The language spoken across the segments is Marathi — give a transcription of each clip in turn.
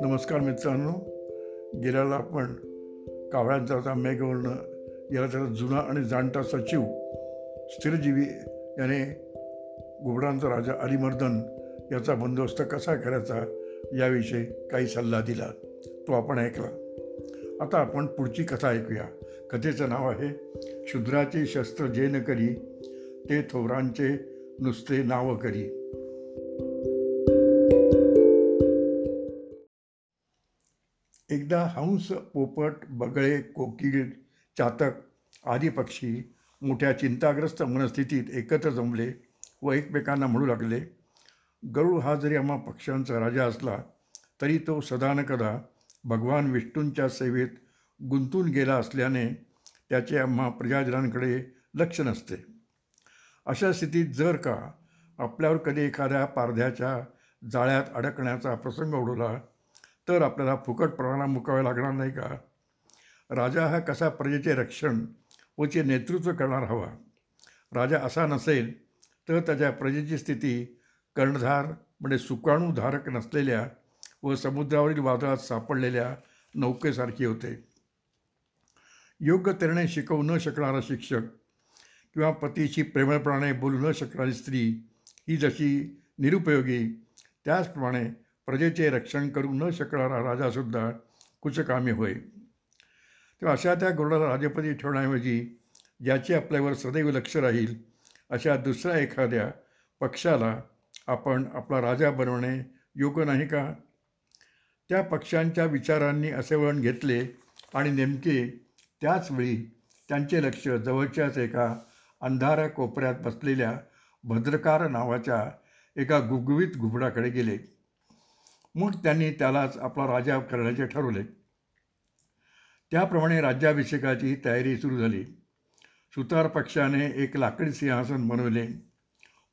नमस्कार मित्रांनो. गेल्याला आपण कावळ्यांचा होता मेघवर्ण याला त्याचा जुना आणि जाणता सचिव स्थिरजीवी याने घुबडांचा राजा अलिमर्दन याचा बंदोबस्त कसा करायचा याविषयी काही सल्ला दिला तो आपण ऐकला. आता आपण पुढची कथा ऐकूया. कथेचं नाव आहे शूद्राचे शस्त्र जे न करी ते थोरांचे नुसते नाव करी. एकदा हंस पोपट बगळे कोकिळ चातक आदी पक्षी मोठ्या चिंताग्रस्त मनस्थितीत एकत्र जमले व एकमेकांना म्हणू लागले गरुड हा जरी आम्हा पक्ष्यांचा राजा असला तरी तो सदानकदा भगवान विष्णूंच्या सेवेत गुंतून गेला असल्याने त्याचे आम्हा प्रजाजनांकडे लक्ष नसते. अशा स्थितीत जर का आपल्यावर कधी एखाद्या पारध्याच्या जाळ्यात अडकण्याचा प्रसंग ओढवला तर आपल्याला फुकट प्रमाणा मुकावे लागणार नाही का? राजा हा कसा प्रजेचे रक्षण व चे नेतृत्व करणार हवा? राजा असा नसेल तर त्याच्या प्रजेची स्थिती कर्णधार म्हणजे सुकाणूधारक नसलेल्या व समुद्रावरील वादळात सापडलेल्या नौकेसारखी होते. योग्य तऱ्हेने शिकवू न शकणारा शिक्षक किंवा पतीशी प्रेमळपणाने बोलू न शकणारी स्त्री ही जशी निरुपयोगी त्याचप्रमाणे प्रजेचे रक्षण करू न शकणारा राजासुद्धा कुचकामी होय. तेव्हा अशा त्या गुरुला राजपती ठेवण्याऐवजी ज्याचे आपल्यावर सदैव लक्ष राहील अशा दुसऱ्या एखाद्या पक्षाला आपण आपला राजा बनवणे योग्य नाही का? त्या पक्षांच्या विचारांनी असे वळण घेतले आणि नेमके त्याचवेळी त्यांचे लक्ष जवळच्याच एका अंधाऱ्या कोपऱ्यात बसलेल्या भद्रकार नावाच्या एका गुगवीत घुबडाकडे गेले. मग त्यांनी त्यालाच आपला राजा करण्याचे ठरवले. त्याप्रमाणे राज्याभिषेकाची तयारी सुरू झाली. सुतार पक्षाने एक लाकडी सिंहासन बनवले.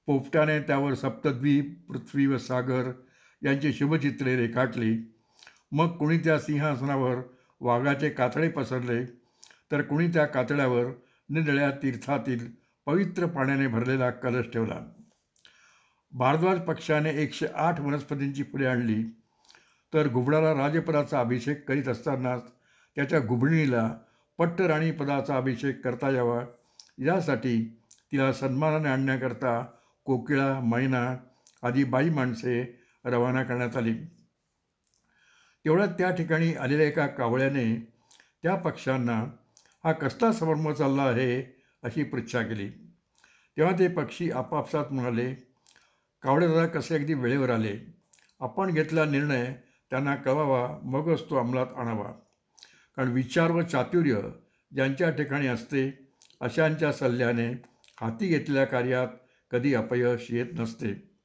पोपटाने त्यावर सप्तद्वीप पृथ्वी व सागर यांची शुभचित्रे रेखाटली. मग कुणी त्या सिंहासनावर वाघाचे कातळे पसरले तर कुणी त्या कातड्यावर निदळ्या तीर्थातील पवित्र पाण्याने भरलेला कलश ठेवला. भारद्वाज पक्षाने एकशे आठ वनस्पतींची फुले आणली. तर घुबडाला राजपदाचा अभिषेक करीत असतानाच त्याच्या घुबडणीला पट्टराणी पदाचा अभिषेक करता यावा. यासाठी तिला सन्मानाने आणण्याकरता कोकिळा मैना आदी बाई माणसे रवाना करण्यात आली. तेवढ्यात त्या ठिकाणी आलेल्या एका कावळ्याने त्या पक्ष्यांना हा कसला समर्म चालला आहे? अशी पृच्छा केली. तेव्हा ते पक्षी आपापसात म्हणाले कावळे दादा कसे अगदी वेळेवर आले? आपण घेतला निर्णय त्यांना कळवावा मगच तो अंमलात आणावा. कारण विचार व चातुर्य ज्यांच्या ठिकाणी असते अशांच्या सल्ल्याने हाती घेतलेल्या कार्यात कधी अपयश येत नसते.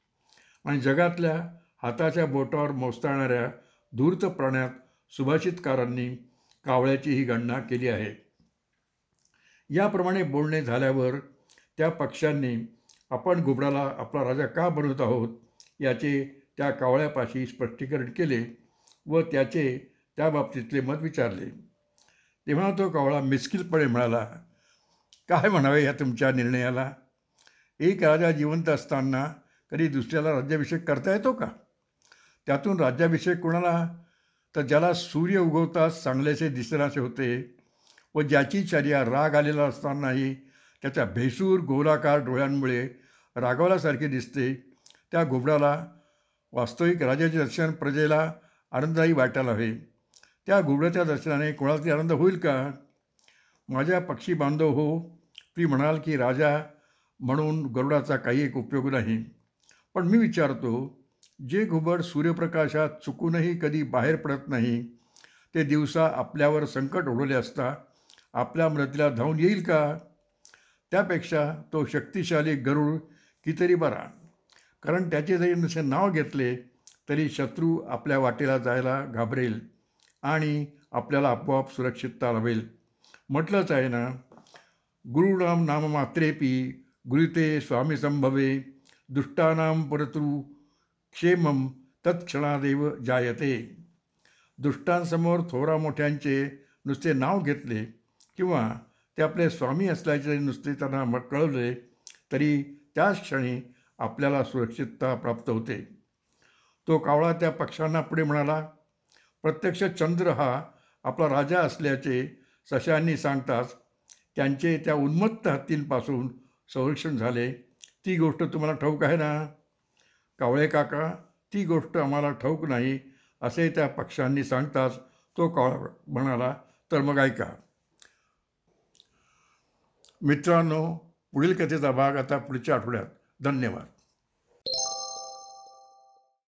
आणि जगातल्या हाताच्या बोटावर मोजताळणाऱ्या धूर्त प्राण्यात सुभाषितकारांनी कावळ्याची ही गणना केली आहे. याप्रमाणे बोलणे झाल्यावर त्या पक्ष्यांनी आपण घुबडाला आपला राजा का बनवत आहोत? याचे त्या कावळ्यापाशी स्पष्टीकरण केले. व त्याचे त्या बाबतीतले मत विचारले. तेव्हा तो कावळा मिस्किलपणे म्हणाला काय म्हणावे या तुमच्या निर्णयाला? एक राजा जिवंत असताना कधी दुसऱ्याला राज्याभिषेक करता येतो का? त्यातून राज्याभिषेक कोणाला? तर ज्याला सूर्य उगवताच चांगलेसे दिसनासे होते व ज्याची चर्या राग आलेला असतानाही त्याच्या भेसूर गोलाकार डोळ्यांमुळे रागवल्यासारखे दिसते त्या घुबडाला वास्तविक राजाचे दर्शन प्रजेला आनंददायी वाटायला हवे त्या घुबडाच्या दर्शनाने कोणाचा आनंद होईल का? माझ्या पक्षी बांधव हो ती म्हणाल की राजा म्हणून गरुडाचा काही एक उपयोग नाही. पण मी विचारतो जे घुबड सूर्यप्रकाशात चुकूनही कधी बाहेर पडत नाही ते दिवसा आपल्यावर संकट ओढवले असता आपल्या मदतीला धावून येईल का? त्यापेक्षा तो शक्तिशाली गरुड कितीतरी बरा. कारण त्याचे जरी नसे नाव घेतले तरी शत्रू आपल्या वाटेला जायला घाबरेल आणि आपल्याला आपोआप सुरक्षितता लाभेल. म्हटलंच आहे ना गुरुणाम नाम मात्रेपी गुरुते स्वामी संभवे दुष्टानाम परतृ क्षेमम तत्क्षणादेव जायते. दुष्टांसमोर थोरा मोठ्यांचे नुसते नाव घेतले किंवा ते आपले स्वामी असल्याचे नुसते त्यांना कळवले तरी त्याच क्षणी आपल्याला सुरक्षितता प्राप्त होते. तो कावळा त्या पक्षांना पुढे म्हणाला प्रत्यक्ष चंद्र हा आपला राजा असल्याचे सशांनी सांगताच त्यांचे त्या उन्मत्त हत्तींपासून संरक्षण झाले. ती गोष्ट तुम्हाला ठाऊक आहे ना? कावळे काका ती गोष्ट आम्हाला ठाऊक नाही असे त्या पक्षांनी सांगताच तो कावळा म्हणाला. तर मग ऐका. मित्रांनो पुढील कथेचा भाग आता पुढच्या आठवड्यात. धन्यवाद.